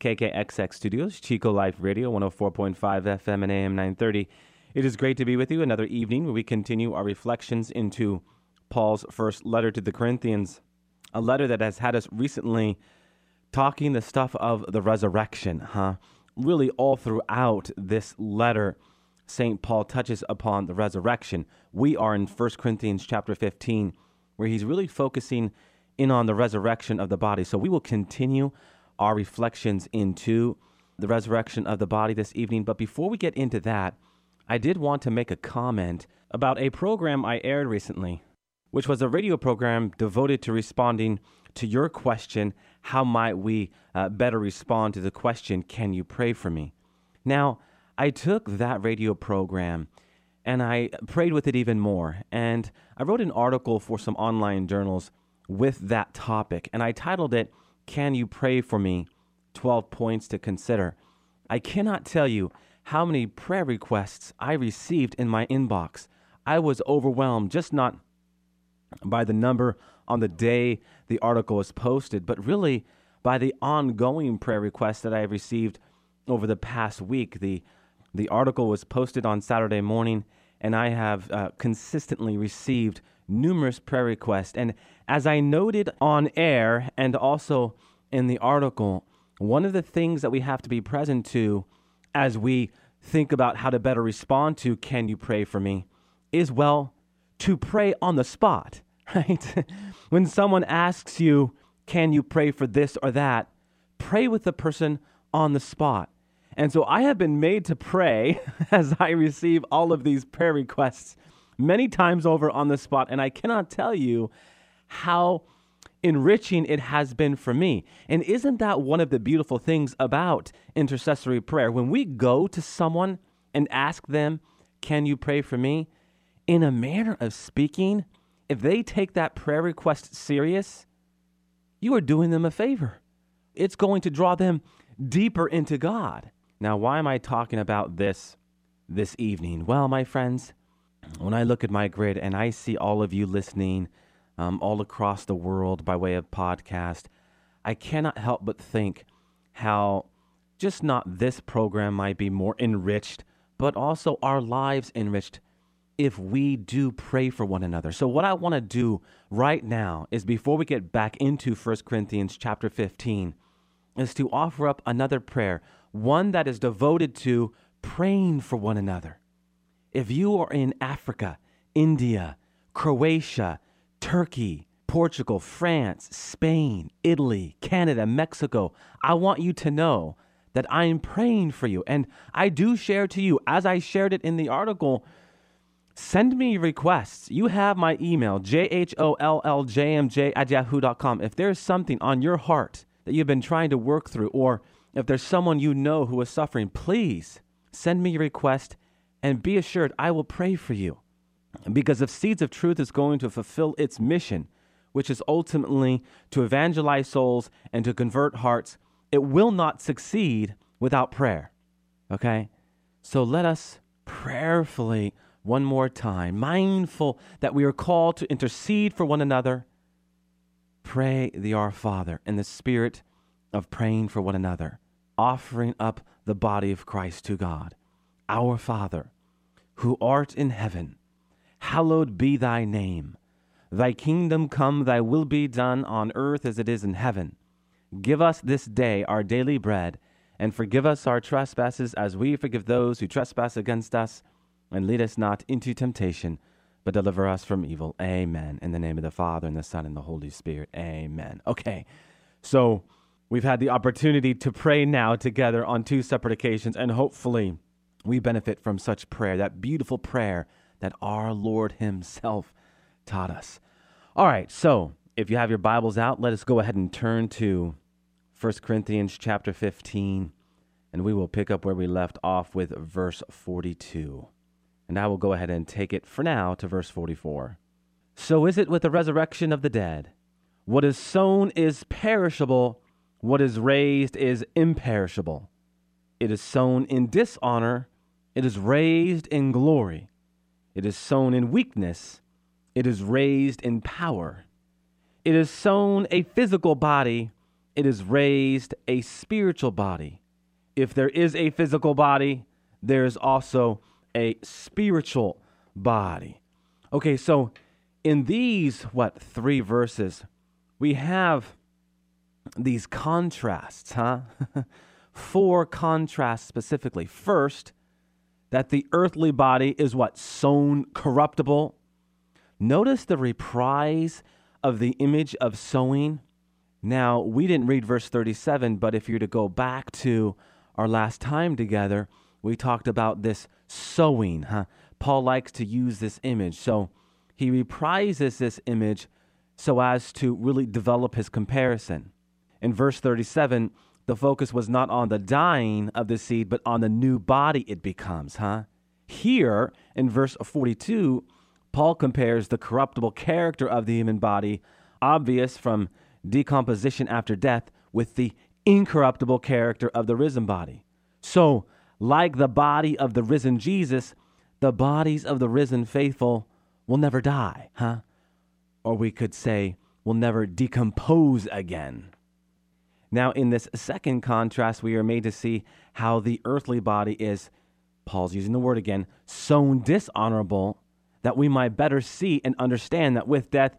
KKXX Studios, Chico Life Radio, 104.5 FM and AM 930. It is great to be with you another evening where we continue our reflections into Paul's first letter to the Corinthians, a letter that has had us recently talking the stuff of the resurrection, huh? Really, all throughout this letter, St. Paul touches upon the resurrection. We are in 1 Corinthians chapter 15, where he's really focusing in on the resurrection of the body. So we will continue our reflections into the resurrection of the body this evening. But before we get into that, I did want to make a comment about a program I aired recently, which was a radio program devoted to responding to your question how might we uh, better respond to the question, Can you pray for me? Now, I took that radio program and I prayed with it even more. And I wrote an article for some online journals with that topic, and I titled it, can you pray for me? 12 points to consider. I cannot tell you how many prayer requests I received in my inbox. I was overwhelmed, just not by the number on the day the article was posted, but really by the ongoing prayer requests that I have received over the past week. The, the article was posted on Saturday morning, and I have uh, consistently received numerous prayer requests. And as I noted on air and also in the article, one of the things that we have to be present to as we think about how to better respond to can you pray for me is well to pray on the spot, right? when someone asks you, can you pray for this or that? Pray with the person on the spot. And so I have been made to pray as I receive all of these prayer requests many times over on the spot, and I cannot tell you how enriching it has been for me. And isn't that one of the beautiful things about intercessory prayer? When we go to someone and ask them, Can you pray for me? In a manner of speaking, if they take that prayer request serious, you are doing them a favor. It's going to draw them deeper into God. Now, why am I talking about this this evening? Well, my friends, when I look at my grid and I see all of you listening um, all across the world by way of podcast, I cannot help but think how just not this program might be more enriched, but also our lives enriched if we do pray for one another. So what I want to do right now is before we get back into 1 Corinthians chapter 15 is to offer up another prayer, one that is devoted to praying for one another. If you are in Africa, India, Croatia, Turkey, Portugal, France, Spain, Italy, Canada, Mexico, I want you to know that I am praying for you. And I do share to you, as I shared it in the article, send me requests. You have my email, jholljmj at yahoo.com. If there's something on your heart that you've been trying to work through, or if there's someone you know who is suffering, please send me your request and be assured I will pray for you. Because if Seeds of Truth is going to fulfill its mission, which is ultimately to evangelize souls and to convert hearts, it will not succeed without prayer. Okay? So let us prayerfully, one more time, mindful that we are called to intercede for one another, pray the Our Father in the spirit of praying for one another, offering up the body of Christ to God. Our Father, who art in heaven, hallowed be thy name. Thy kingdom come, thy will be done on earth as it is in heaven. Give us this day our daily bread, and forgive us our trespasses as we forgive those who trespass against us. And lead us not into temptation, but deliver us from evil. Amen. In the name of the Father, and the Son, and the Holy Spirit. Amen. Okay, so we've had the opportunity to pray now together on two separate occasions, and hopefully we benefit from such prayer, that beautiful prayer that our Lord Himself taught us. All right, so if you have your Bibles out, let us go ahead and turn to 1 Corinthians chapter 15 and we will pick up where we left off with verse 42. And I will go ahead and take it for now to verse 44. So is it with the resurrection of the dead. What is sown is perishable, what is raised is imperishable. It is sown in dishonor, it is raised in glory. It is sown in weakness, it is raised in power. It is sown a physical body, it is raised a spiritual body. If there is a physical body, there is also a spiritual body. Okay, so in these, what, three verses, we have these contrasts, huh? Four contrasts specifically. First, that the earthly body is what? Sown corruptible. Notice the reprise of the image of sowing. Now, we didn't read verse 37, but if you're to go back to our last time together, we talked about this sowing. Huh? Paul likes to use this image. So he reprises this image so as to really develop his comparison. In verse 37, the focus was not on the dying of the seed, but on the new body it becomes, huh? Here, in verse 42, Paul compares the corruptible character of the human body, obvious from decomposition after death, with the incorruptible character of the risen body. So, like the body of the risen Jesus, the bodies of the risen faithful will never die, huh? Or we could say, will never decompose again. Now, in this second contrast, we are made to see how the earthly body is, Paul's using the word again, sown dishonorable, that we might better see and understand that with death,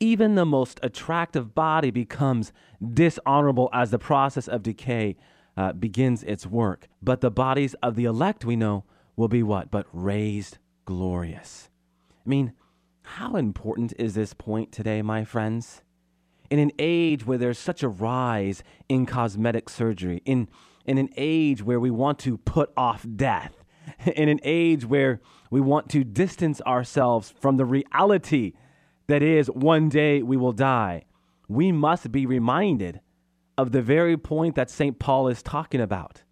even the most attractive body becomes dishonorable as the process of decay uh, begins its work. But the bodies of the elect, we know, will be what? But raised glorious. I mean, how important is this point today, my friends? In an age where there's such a rise in cosmetic surgery, in, in an age where we want to put off death, in an age where we want to distance ourselves from the reality that is, one day we will die, we must be reminded of the very point that St. Paul is talking about.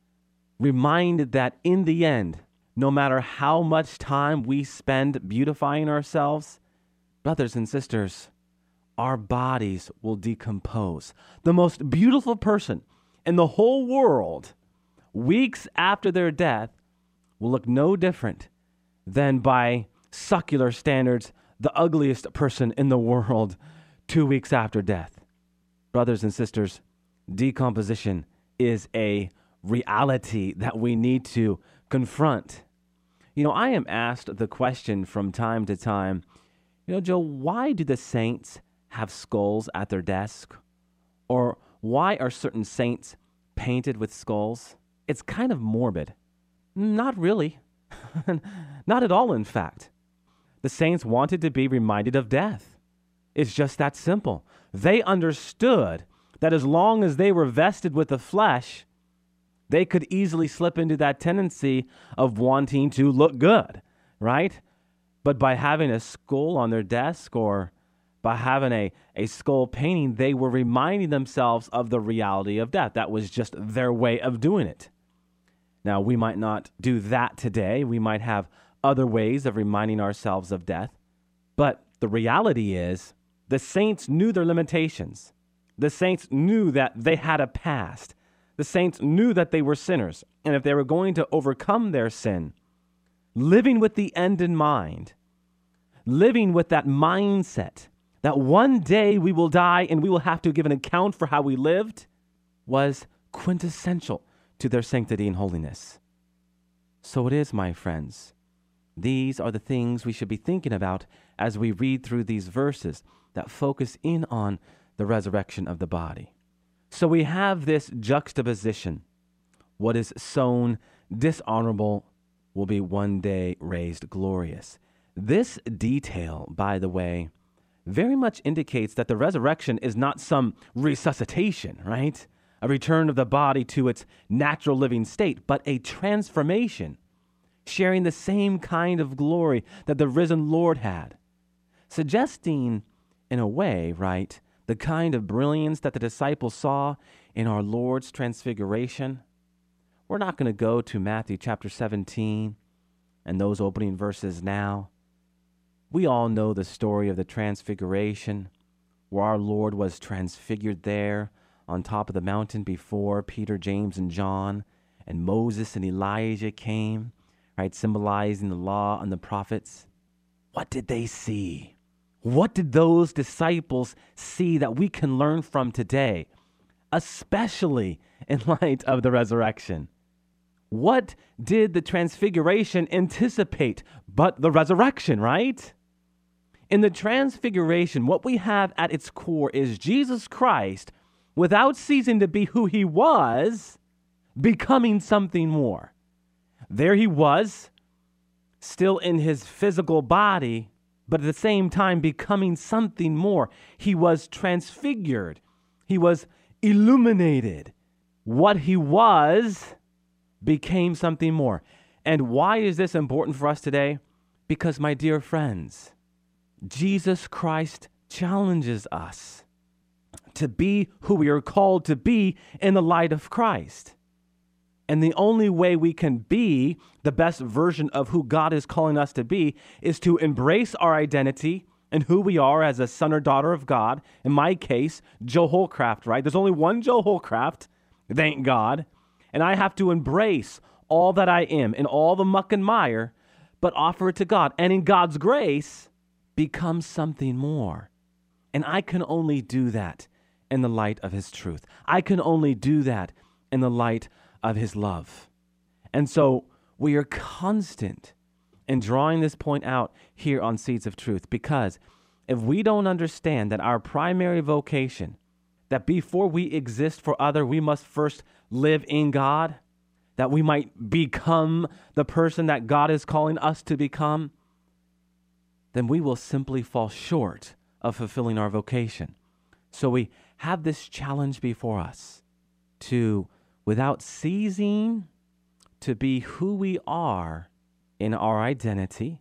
Reminded that in the end, no matter how much time we spend beautifying ourselves, brothers and sisters, our bodies will decompose. The most beautiful person in the whole world, weeks after their death, will look no different than by secular standards, the ugliest person in the world two weeks after death. Brothers and sisters, decomposition is a reality that we need to confront. You know, I am asked the question from time to time, you know, Joe, why do the saints have skulls at their desk? Or why are certain saints painted with skulls? It's kind of morbid. Not really. Not at all, in fact. The saints wanted to be reminded of death. It's just that simple. They understood that as long as they were vested with the flesh, they could easily slip into that tendency of wanting to look good, right? But by having a skull on their desk or by having a, a skull painting, they were reminding themselves of the reality of death. That was just their way of doing it. Now, we might not do that today. We might have other ways of reminding ourselves of death. But the reality is, the saints knew their limitations. The saints knew that they had a past. The saints knew that they were sinners. And if they were going to overcome their sin, living with the end in mind, living with that mindset that one day we will die and we will have to give an account for how we lived, was quintessential to their sanctity and holiness. So it is, my friends. These are the things we should be thinking about as we read through these verses that focus in on the resurrection of the body. So we have this juxtaposition. What is sown dishonorable will be one day raised glorious. This detail, by the way, very much indicates that the resurrection is not some resuscitation, right? A return of the body to its natural living state, but a transformation, sharing the same kind of glory that the risen Lord had. Suggesting, in a way, right, the kind of brilliance that the disciples saw in our Lord's transfiguration? We're not going to go to Matthew chapter 17 and those opening verses now. We all know the story of the Transfiguration, where our Lord was transfigured there on top of the mountain before Peter, James, and John, and Moses and Elijah came, right, symbolizing the law and the prophets. What did they see? What did those disciples see that we can learn from today, especially in light of the resurrection? What did the transfiguration anticipate but the resurrection, right? In the transfiguration, what we have at its core is Jesus Christ, without ceasing to be who he was, becoming something more. There he was, still in his physical body, but at the same time becoming something more. He was transfigured, he was illuminated. What he was became something more. And why is this important for us today? Because, my dear friends, Jesus Christ challenges us to be who we are called to be in the light of Christ. And the only way we can be the best version of who God is calling us to be is to embrace our identity and who we are as a son or daughter of God. In my case, Joe Hollcraft, right? There's only one Joe Hollcraft, thank God. And I have to embrace all that I am in all the muck and mire, but offer it to God. And in God's grace, become something more. And I can only do that in the light of His truth. I can only do that in the light of His love. And so we are constant in drawing this point out here on Seeds of Truth because if we don't understand that our primary vocation, that before we exist for other, we must first live in God, that we might become the person that God is calling us to become, then we will simply fall short of fulfilling our vocation. So we have this challenge before us to, without ceasing to be who we are in our identity,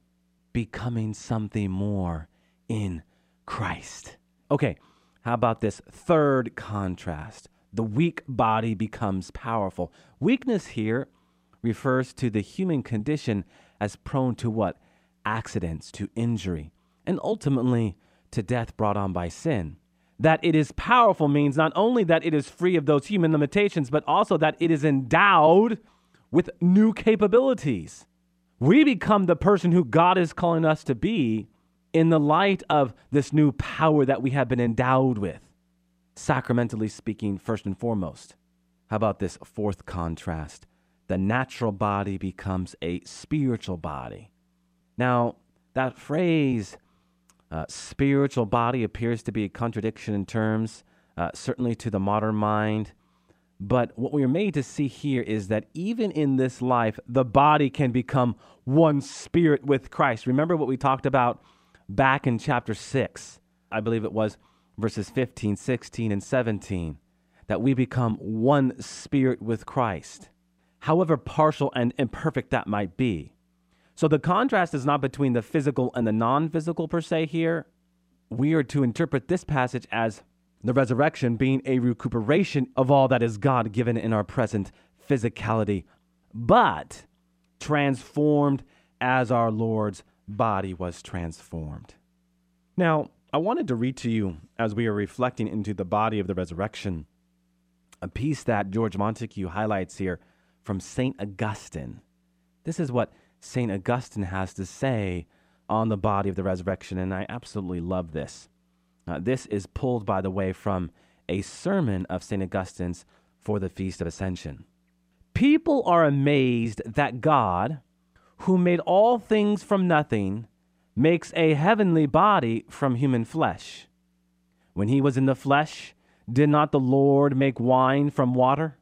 becoming something more in Christ. Okay, how about this third contrast? the weak body becomes powerful. Weakness here refers to the human condition as prone to what? Accidents, to injury, and ultimately to death brought on by sin. That it is powerful means not only that it is free of those human limitations, but also that it is endowed with new capabilities. We become the person who God is calling us to be in the light of this new power that we have been endowed with sacramentally speaking, first and foremost. How about this fourth contrast? The natural body becomes a spiritual body. Now, that phrase, uh, spiritual body, appears to be a contradiction in terms, uh, certainly to the modern mind. But what we're made to see here is that even in this life, the body can become one spirit with Christ. Remember what we talked about back in chapter 6, I believe it was verses 15, 16, and 17, that we become one spirit with Christ, however partial and imperfect that might be. So the contrast is not between the physical and the non physical per se here. We are to interpret this passage as the resurrection being a recuperation of all that is God given in our present physicality, but transformed as our Lord's body was transformed. Now, I wanted to read to you, as we are reflecting into the body of the resurrection, a piece that George Montague highlights here from St. Augustine. This is what St. Augustine has to say on the body of the resurrection, and I absolutely love this. Uh, this is pulled, by the way, from a sermon of St. Augustine's for the Feast of Ascension. People are amazed that God, who made all things from nothing, makes a heavenly body from human flesh. When he was in the flesh, did not the Lord make wine from water?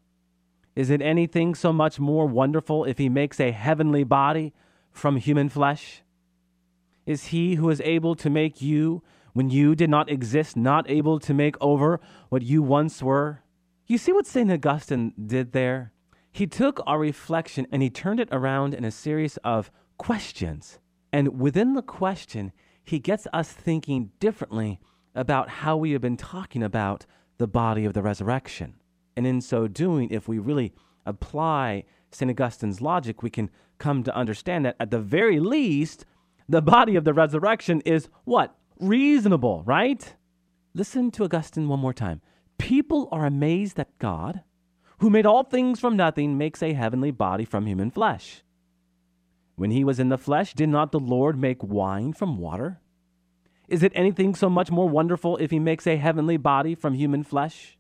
Is it anything so much more wonderful if he makes a heavenly body from human flesh? Is he who is able to make you, when you did not exist, not able to make over what you once were? You see what St. Augustine did there? He took our reflection and he turned it around in a series of questions. And within the question, he gets us thinking differently about how we have been talking about the body of the resurrection. And in so doing, if we really apply St. Augustine's logic, we can come to understand that at the very least, the body of the resurrection is what? Reasonable, right? Listen to Augustine one more time. People are amazed that God, who made all things from nothing, makes a heavenly body from human flesh. When he was in the flesh, did not the Lord make wine from water? Is it anything so much more wonderful if he makes a heavenly body from human flesh?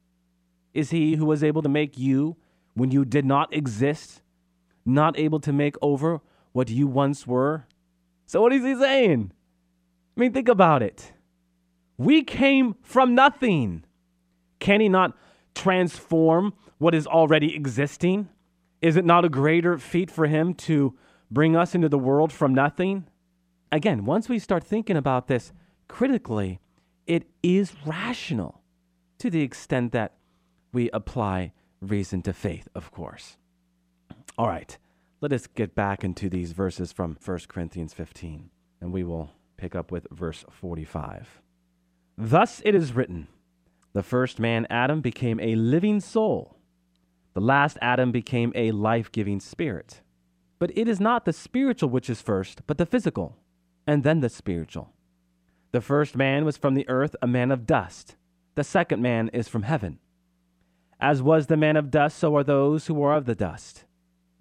Is he who was able to make you when you did not exist, not able to make over what you once were? So, what is he saying? I mean, think about it. We came from nothing. Can he not transform what is already existing? Is it not a greater feat for him to bring us into the world from nothing? Again, once we start thinking about this critically, it is rational to the extent that we apply reason to faith, of course. All right, let us get back into these verses from 1 Corinthians 15, and we will pick up with verse 45. Thus it is written The first man, Adam, became a living soul, the last Adam became a life giving spirit. But it is not the spiritual which is first, but the physical, and then the spiritual. The first man was from the earth, a man of dust. The second man is from heaven. As was the man of dust, so are those who are of the dust.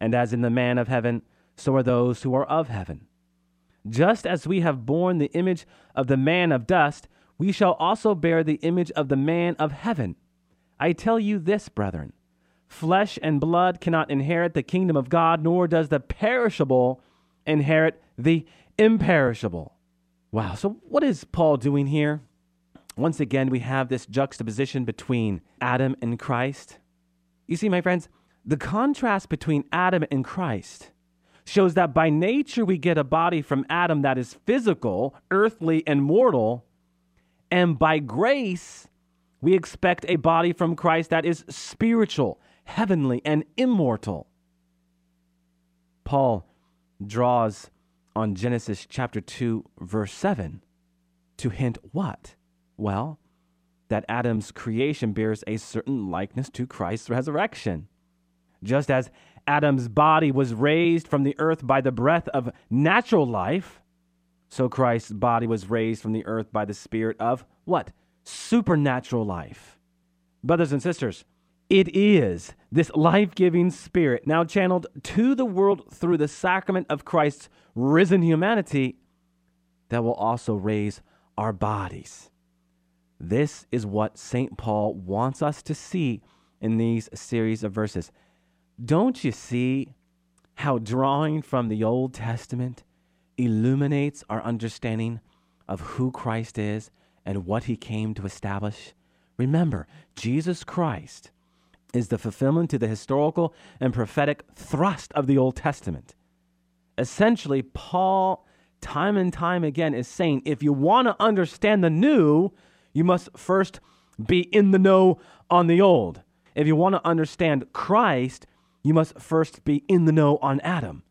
And as in the man of heaven, so are those who are of heaven. Just as we have borne the image of the man of dust, we shall also bear the image of the man of heaven. I tell you this, brethren flesh and blood cannot inherit the kingdom of God, nor does the perishable inherit the imperishable. Wow, so what is Paul doing here? Once again, we have this juxtaposition between Adam and Christ. You see, my friends, the contrast between Adam and Christ shows that by nature we get a body from Adam that is physical, earthly, and mortal, and by grace we expect a body from Christ that is spiritual, heavenly, and immortal. Paul draws on Genesis chapter 2, verse 7 to hint what? Well, that Adam's creation bears a certain likeness to Christ's resurrection. Just as Adam's body was raised from the earth by the breath of natural life, so Christ's body was raised from the earth by the spirit of what? Supernatural life. Brothers and sisters, it is this life giving spirit now channeled to the world through the sacrament of Christ's risen humanity that will also raise our bodies. This is what St. Paul wants us to see in these series of verses. Don't you see how drawing from the Old Testament illuminates our understanding of who Christ is and what he came to establish? Remember, Jesus Christ is the fulfillment to the historical and prophetic thrust of the Old Testament. Essentially, Paul, time and time again, is saying if you want to understand the new, you must first be in the know on the old. If you want to understand Christ, you must first be in the know on Adam.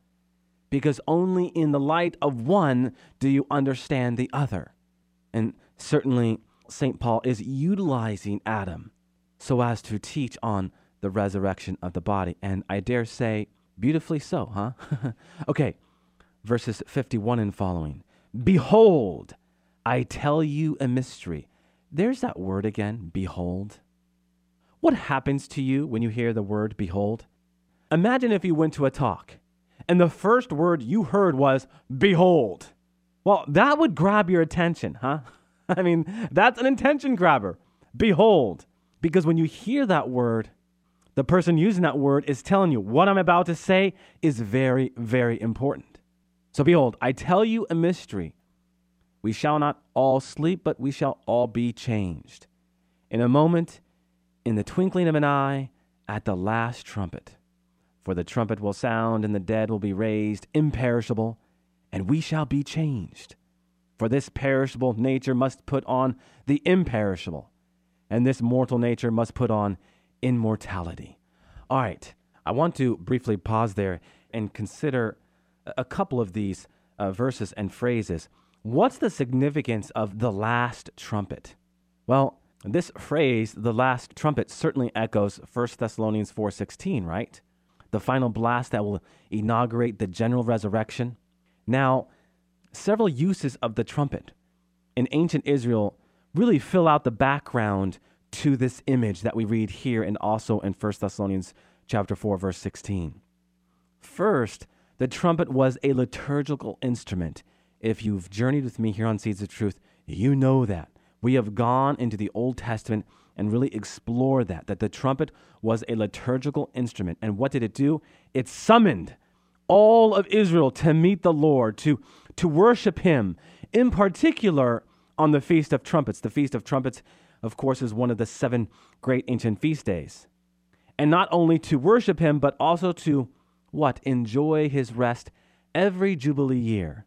Because only in the light of one do you understand the other. And certainly, St. Paul is utilizing Adam so as to teach on the resurrection of the body. And I dare say, beautifully so, huh? okay, verses 51 and following. Behold, I tell you a mystery. There's that word again, behold. What happens to you when you hear the word behold? Imagine if you went to a talk and the first word you heard was behold. Well, that would grab your attention, huh? I mean, that's an attention grabber. Behold. Because when you hear that word, the person using that word is telling you what I'm about to say is very, very important. So behold, I tell you a mystery. We shall not all sleep, but we shall all be changed. In a moment, in the twinkling of an eye, at the last trumpet. For the trumpet will sound, and the dead will be raised imperishable, and we shall be changed. For this perishable nature must put on the imperishable, and this mortal nature must put on immortality. All right, I want to briefly pause there and consider a couple of these uh, verses and phrases. What's the significance of the last trumpet? Well, this phrase, the last trumpet, certainly echoes 1 Thessalonians 4:16, right? the final blast that will inaugurate the general resurrection. Now, several uses of the trumpet in ancient Israel really fill out the background to this image that we read here and also in 1 Thessalonians chapter 4 verse 16. First, the trumpet was a liturgical instrument. If you've journeyed with me here on Seeds of Truth, you know that. We have gone into the Old Testament and really explored that, that the trumpet was a liturgical instrument. And what did it do? It summoned all of Israel to meet the Lord, to, to worship Him, in particular on the Feast of Trumpets. The Feast of Trumpets, of course, is one of the seven great ancient feast days. And not only to worship Him, but also to what? Enjoy His rest every Jubilee year.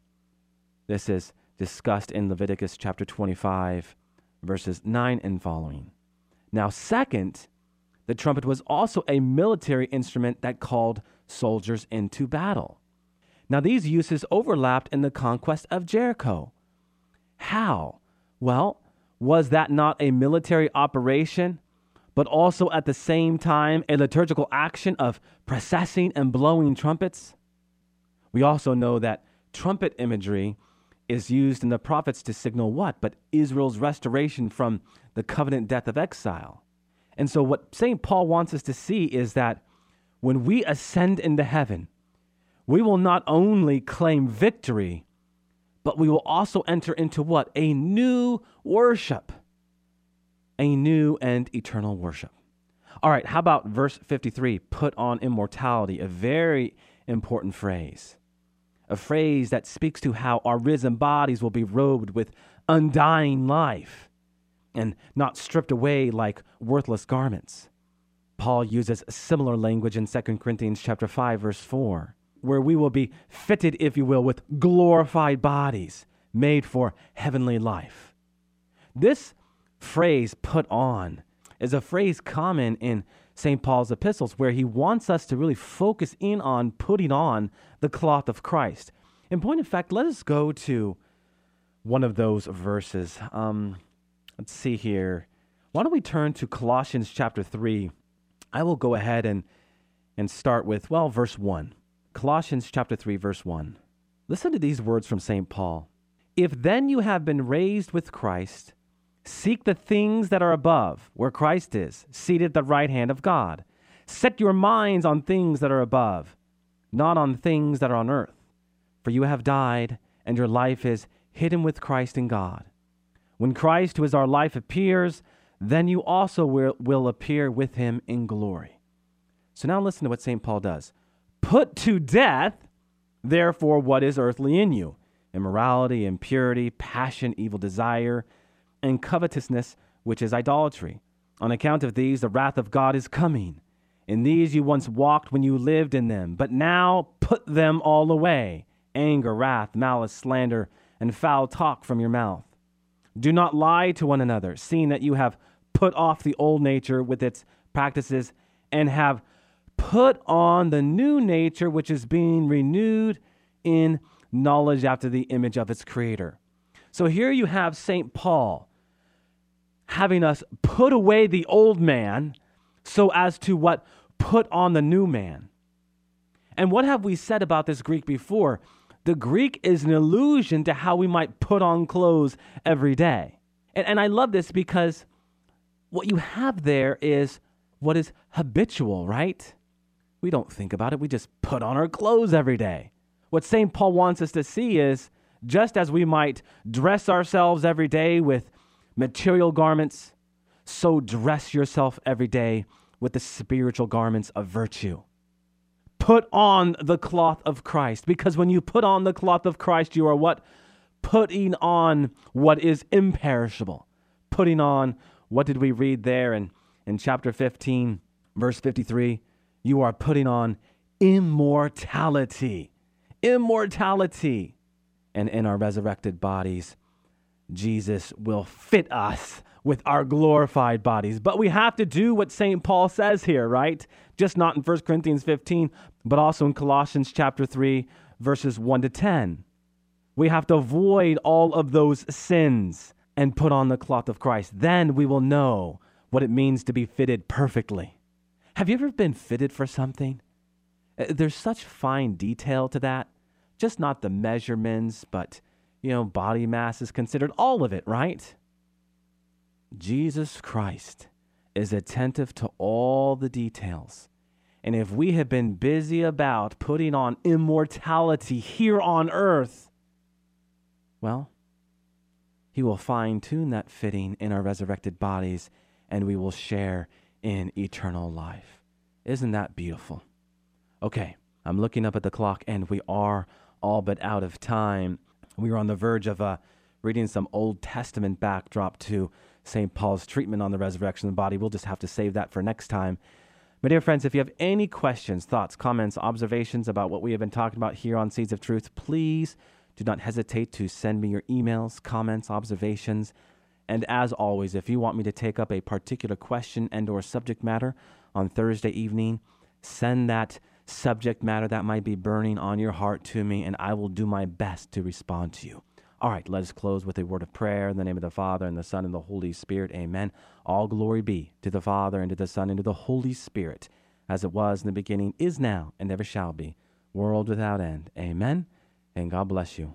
This is discussed in Leviticus chapter 25, verses 9 and following. Now, second, the trumpet was also a military instrument that called soldiers into battle. Now, these uses overlapped in the conquest of Jericho. How? Well, was that not a military operation, but also at the same time a liturgical action of processing and blowing trumpets? We also know that trumpet imagery is used in the prophets to signal what? But Israel's restoration from the covenant death of exile. And so, what St. Paul wants us to see is that when we ascend into heaven, we will not only claim victory, but we will also enter into what? A new worship. A new and eternal worship. All right, how about verse 53? Put on immortality, a very important phrase a phrase that speaks to how our risen bodies will be robed with undying life and not stripped away like worthless garments. Paul uses similar language in 2 Corinthians chapter 5 verse 4, where we will be fitted if you will with glorified bodies made for heavenly life. This phrase put on is a phrase common in St. Paul's epistles, where he wants us to really focus in on putting on the cloth of Christ. In point of fact, let us go to one of those verses. Um, let's see here. Why don't we turn to Colossians chapter 3? I will go ahead and, and start with, well, verse 1. Colossians chapter 3, verse 1. Listen to these words from St. Paul. If then you have been raised with Christ, Seek the things that are above, where Christ is, seated at the right hand of God. Set your minds on things that are above, not on things that are on earth. For you have died, and your life is hidden with Christ in God. When Christ, who is our life, appears, then you also will, appear with him in glory. So now listen to what St. Paul does. Put to death, therefore, what is earthly in you immorality, impurity, passion, evil desire and covetousness, which is idolatry. On account of these, the wrath of God is coming. In these you once walked when you lived in them, but now put them all away anger, wrath, malice, slander, and foul talk from your mouth. Do not lie to one another, seeing that you have put off the old nature with its practices and have put on the new nature, which is being renewed in knowledge after the image of its creator. So here you have St. Paul having us put away the old man so as to what? Put on the new man. And what have we said about this Greek before? The Greek is an allusion to how we might put on clothes every day. And, and I love this because what you have there is what is habitual, right? We don't think about it, we just put on our clothes every day. What St. Paul wants us to see is just as we might dress ourselves every day with material garments, so dress yourself every day with the spiritual garments of virtue. Put on the cloth of Christ, because when you put on the cloth of Christ, you are what? Putting on what is imperishable. Putting on, what did we read there in, in chapter 15, verse 53? You are putting on immortality. Immortality. And in our resurrected bodies, Jesus will fit us with our glorified bodies. But we have to do what St. Paul says here, right? Just not in 1 Corinthians 15, but also in Colossians chapter 3, verses 1 to 10. We have to avoid all of those sins and put on the cloth of Christ. Then we will know what it means to be fitted perfectly. Have you ever been fitted for something? Uh, There's such fine detail to that. Just not the measurements, but, you know, body mass is considered all of it, right? Jesus Christ is attentive to all the details. And if we have been busy about putting on immortality here on earth, well, he will fine tune that fitting in our resurrected bodies and we will share in eternal life. Isn't that beautiful? Okay, I'm looking up at the clock and we are all but out of time. We were on the verge of uh, reading some Old Testament backdrop to St. Paul's treatment on the resurrection of the body. We'll just have to save that for next time. My dear friends, if you have any questions, thoughts, comments, observations about what we have been talking about here on Seeds of Truth, please do not hesitate to send me your emails, comments, observations. And as always, if you want me to take up a particular question and or subject matter on Thursday evening, send that subject matter that might be burning on your heart to me and I will do my best to respond to you. All right, let us close with a word of prayer in the name of the Father and the Son and the Holy Spirit. Amen. All glory be to the Father and to the Son and to the Holy Spirit, as it was in the beginning, is now, and ever shall be, world without end. Amen. And God bless you.